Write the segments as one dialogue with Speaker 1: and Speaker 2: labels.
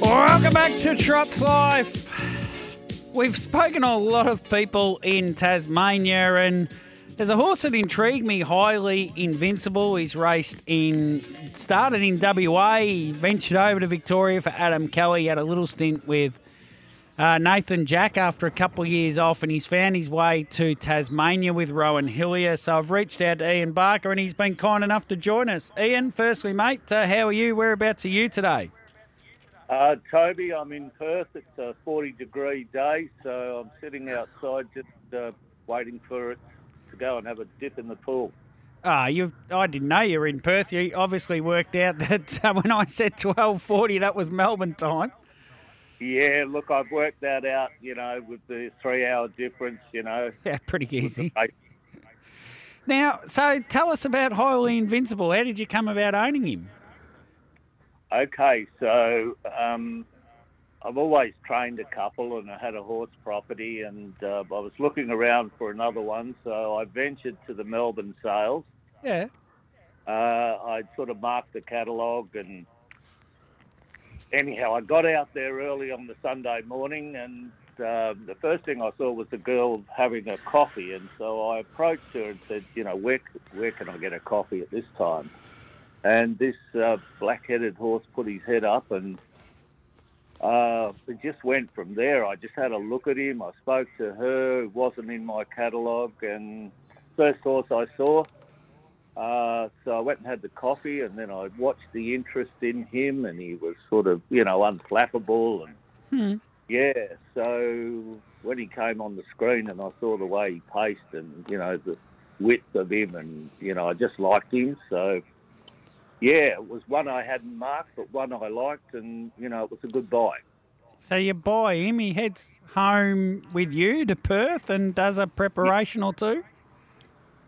Speaker 1: Welcome back to Trots Life. We've spoken to a lot of people in Tasmania, and there's a horse that intrigued me highly. Invincible. He's raced in, started in WA, ventured over to Victoria for Adam Kelly. He had a little stint with uh, Nathan Jack after a couple of years off, and he's found his way to Tasmania with Rowan Hillier. So I've reached out to Ian Barker, and he's been kind enough to join us. Ian, firstly, mate, uh, how are you? Whereabouts are you today?
Speaker 2: Uh, Toby, I'm in Perth. It's a 40 degree day, so I'm sitting outside just uh, waiting for it to go and have a dip in the pool.
Speaker 1: Ah, you. I didn't know you were in Perth. You obviously worked out that uh, when I said 12:40, that was Melbourne time.
Speaker 2: Yeah, look, I've worked that out, you know, with the three hour difference, you know.
Speaker 1: Yeah, pretty easy. Now, so tell us about Highly Invincible. How did you come about owning him?
Speaker 2: Okay, so um, I've always trained a couple and I had a horse property and uh, I was looking around for another one, so I ventured to the Melbourne sales.
Speaker 1: Yeah.
Speaker 2: Uh, I sort of marked the catalogue and anyhow, I got out there early on the Sunday morning and uh, the first thing I saw was the girl having a coffee, and so I approached her and said, "You know, where where can I get a coffee at this time?" And this uh, black-headed horse put his head up, and uh, it just went from there. I just had a look at him. I spoke to her. It wasn't in my catalogue, and first horse I saw. Uh, so I went and had the coffee, and then I watched the interest in him, and he was sort of, you know, unflappable, and
Speaker 1: Hmm.
Speaker 2: yeah. So when he came on the screen, and I saw the way he paced, and you know the width of him, and you know I just liked him. So yeah, it was one I hadn't marked, but one I liked, and you know it was a good buy.
Speaker 1: So you buy him. He heads home with you to Perth and does a preparation or two.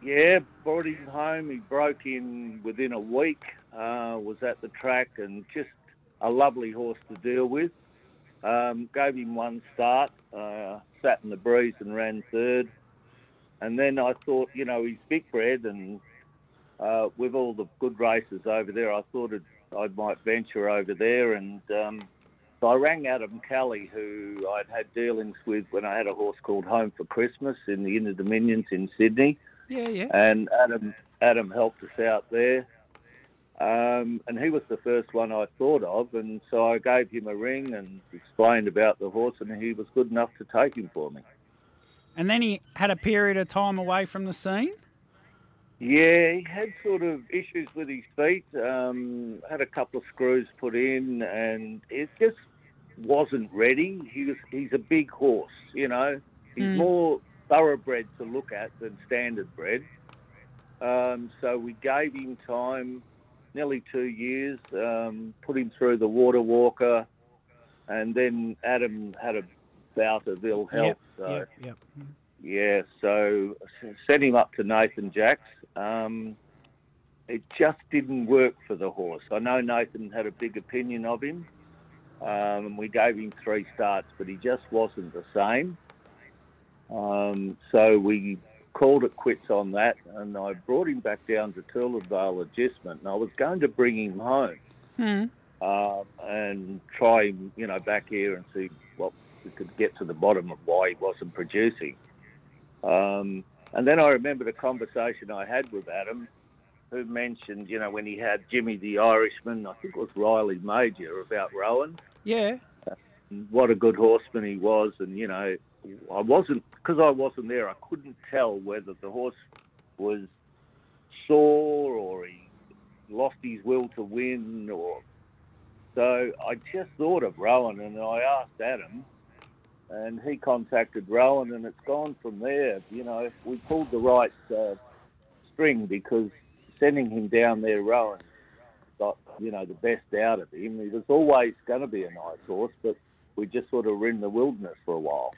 Speaker 2: Yeah, brought him home. He broke in within a week. Uh, was at the track and just a lovely horse to deal with. Um, gave him one start. Uh, sat in the breeze and ran third. And then I thought, you know, he's big bred and uh, with all the good races over there, I thought it, I might venture over there. And um, so I rang Adam Kelly, who I'd had dealings with when I had a horse called Home for Christmas in the Inter Dominions in Sydney
Speaker 1: Yeah, yeah.
Speaker 2: and Adam Adam helped us out there. Um, and he was the first one I thought of, and so I gave him a ring and explained about the horse, and he was good enough to take him for me.
Speaker 1: And then he had a period of time away from the scene.
Speaker 2: Yeah, he had sort of issues with his feet. Um, had a couple of screws put in, and it just wasn't ready. He was he's a big horse, you know. He's
Speaker 1: Mm.
Speaker 2: more thoroughbred to look at than standard bred. Um, so we gave him time, nearly two years. Um, put him through the water walker, and then Adam had a bout of ill health.
Speaker 1: Yep,
Speaker 2: so.
Speaker 1: yep, yep.
Speaker 2: Yeah, so sent him up to Nathan Jacks. Um, it just didn't work for the horse. I know Nathan had a big opinion of him, um, and we gave him three starts, but he just wasn't the same. Um, so we called it quits on that, and I brought him back down to Turlendale Adjustment, and I was going to bring him home uh, and try him, you know, back here and see what we could get to the bottom of why he wasn't producing. Um, and then I remember a conversation I had with Adam, who mentioned, you know, when he had Jimmy the Irishman, I think it was Riley Major, about Rowan,
Speaker 1: Yeah.
Speaker 2: and what a good horseman he was. And, you know, I wasn't, because I wasn't there, I couldn't tell whether the horse was sore or he lost his will to win or so I just thought of Rowan and I asked Adam and he contacted Rowan and it's gone from there. You know, we pulled the right uh, string because sending him down there, Rowan got, you know, the best out of him. He was always going to be a nice horse, but we just sort of were in the wilderness for a while.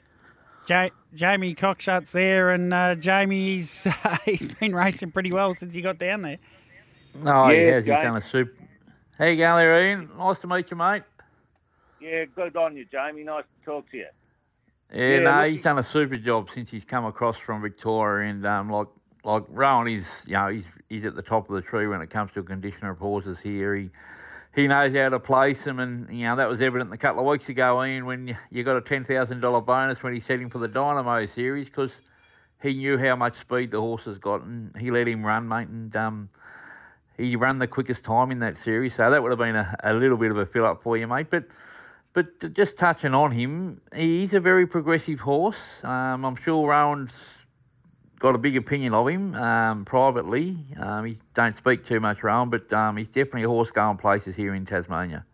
Speaker 1: Ja- Jamie Cockshutt's there, and uh, Jamie's he's been racing pretty well since he got down there.
Speaker 3: Oh, he
Speaker 2: Yeah,
Speaker 3: has. He's
Speaker 2: Jane.
Speaker 3: done a super. How you Ian? Nice to meet you, mate.
Speaker 2: Yeah, good on you, Jamie. Nice to talk to you.
Speaker 3: Yeah,
Speaker 2: Yeah,
Speaker 3: no, he's done a super job since he's come across from Victoria, and um, like like Rowan is, you know, he's he's at the top of the tree when it comes to conditioner of horses here. He he knows how to place them, and you know that was evident a couple of weeks ago, Ian, when you, you got a ten thousand dollar bonus when he set him for the Dynamo series because he knew how much speed the horse has got, and he let him run, mate, and um, he ran the quickest time in that series, so that would have been a, a little bit of a fill up for you, mate. But but just touching on him, he's a very progressive horse. Um, I'm sure Rowan's got a big opinion of him um, privately. Um, he don't speak too much, Rowan, but um, he's definitely a horse going places here in Tasmania.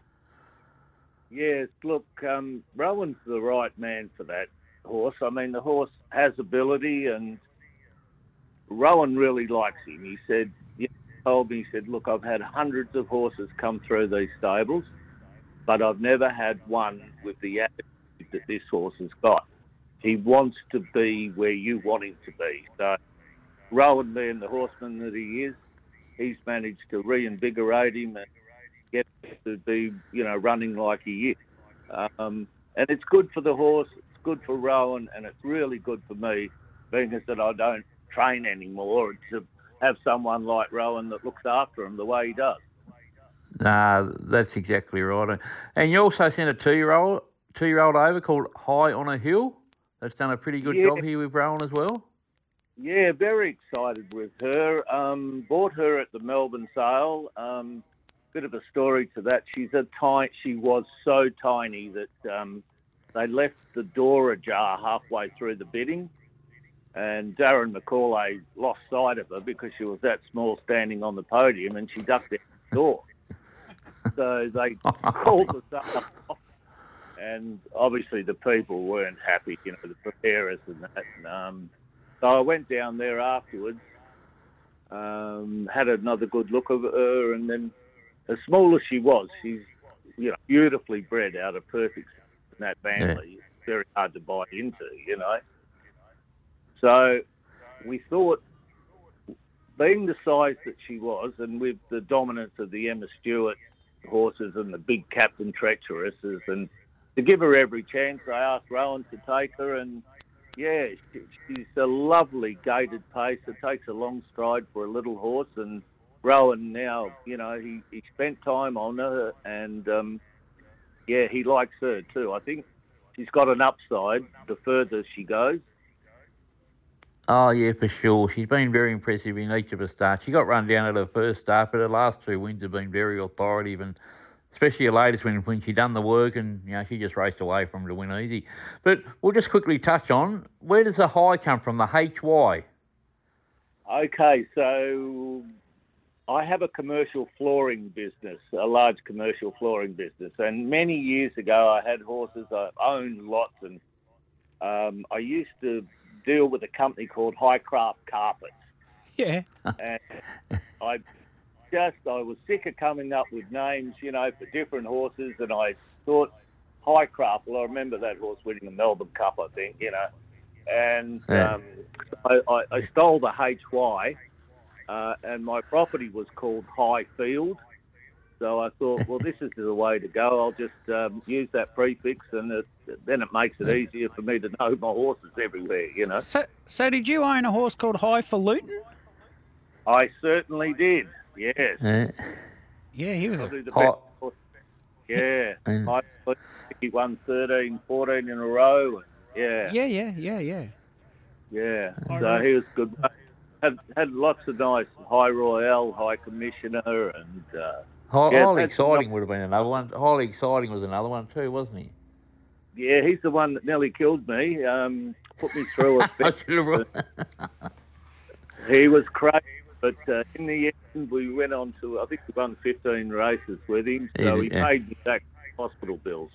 Speaker 2: Yes, look, um, Rowan's the right man for that horse. I mean, the horse has ability, and Rowan really likes him. He said, he told me, he said, look, I've had hundreds of horses come through these stables, but I've never had one with the attitude that this horse has got he wants to be where you want him to be. So, Rowan being the horseman that he is, he's managed to reinvigorate him and get him to be, you know, running like he is. Um, and it's good for the horse, it's good for Rowan, and it's really good for me, being as that I don't train anymore, to have someone like Rowan that looks after him the way he does.
Speaker 3: Nah, that's exactly right. And you also sent a two-year-old, two-year-old over called High on a Hill that's done a pretty good yeah. job here with Rowan as well.
Speaker 2: Yeah, very excited with her. Um, bought her at the Melbourne sale. Um, bit of a story to that. She's a tiny. She was so tiny that um, they left the door ajar halfway through the bidding, and Darren McCauley lost sight of her because she was that small standing on the podium, and she ducked out the door. So they called us up and obviously the people weren't happy, you know, the preparers and that. And, um, so I went down there afterwards, um, had another good look of her, and then as small as she was, she's you know beautifully bred out of perfect in that family. Yeah. Very hard to buy into, you know. So we thought, being the size that she was, and with the dominance of the Emma Stewart horses and the big Captain Treacherouses and to give her every chance, I asked Rowan to take her, and yeah, she, she's a lovely gaited pace. It takes a long stride for a little horse, and Rowan now, you know, he, he spent time on her, and um, yeah, he likes her too. I think she's got an upside the further she goes.
Speaker 3: Oh yeah, for sure. She's been very impressive in each of her starts. She got run down at her first start, but her last two wins have been very authoritative and especially her latest when when she done the work and you know she just raced away from to win easy. But we'll just quickly touch on where does the high come from? The HY.
Speaker 2: Okay, so I have a commercial flooring business, a large commercial flooring business, and many years ago I had horses. I owned lots, and um, I used to deal with a company called Hycraft Carpets.
Speaker 1: Yeah.
Speaker 2: and I just I was sick of coming up with names, you know, for different horses, and I thought Hycraft. Well, I remember that horse winning the Melbourne Cup, I think, you know, and yeah. um, I, I, I, stole the HY, uh, and my property was called Highfield. So I thought, well, this is the way to go. I'll just um, use that prefix, and it, then it makes it easier for me to know my horses everywhere. You know.
Speaker 1: So, so did you own a horse called Highfalutin?
Speaker 2: I certainly did. Yes. Uh,
Speaker 1: yeah, he was a
Speaker 2: hot. Yeah. And, I he won 13, 14 in a row. yeah.
Speaker 1: Yeah, yeah, yeah, yeah.
Speaker 2: Yeah. All so right. he was good. Had had lots of nice High Royale, High Commissioner, and. Uh,
Speaker 3: High, yeah, highly exciting would have been another one. Highly exciting was another one too, wasn't he?
Speaker 2: Yeah, he's the one that nearly killed me. Um, put me through a. he was crazy. But uh, in the end, we went on to, I think we won 15 races with him, so he yeah. paid me back hospital bills.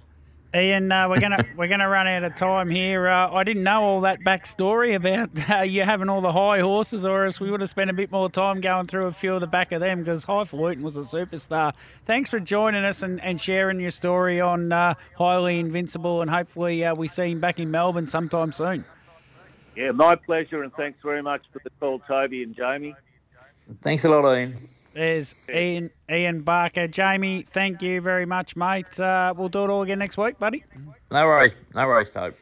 Speaker 1: Ian, uh, we're gonna we're gonna run out of time here. Uh, I didn't know all that backstory about uh, you having all the high horses, or else we would have spent a bit more time going through a few of the back of them because Highfalutin was a superstar. Thanks for joining us and, and sharing your story on uh, Highly Invincible, and hopefully uh, we see him back in Melbourne sometime soon.
Speaker 2: Yeah, my pleasure, and thanks very much for the call, Toby and Jamie.
Speaker 3: Thanks a lot, Ian.
Speaker 1: There's Ian Ian Barker. Jamie, thank you very much, mate. Uh, we'll do it all again next week, buddy.
Speaker 3: No worries. No worries, Tope.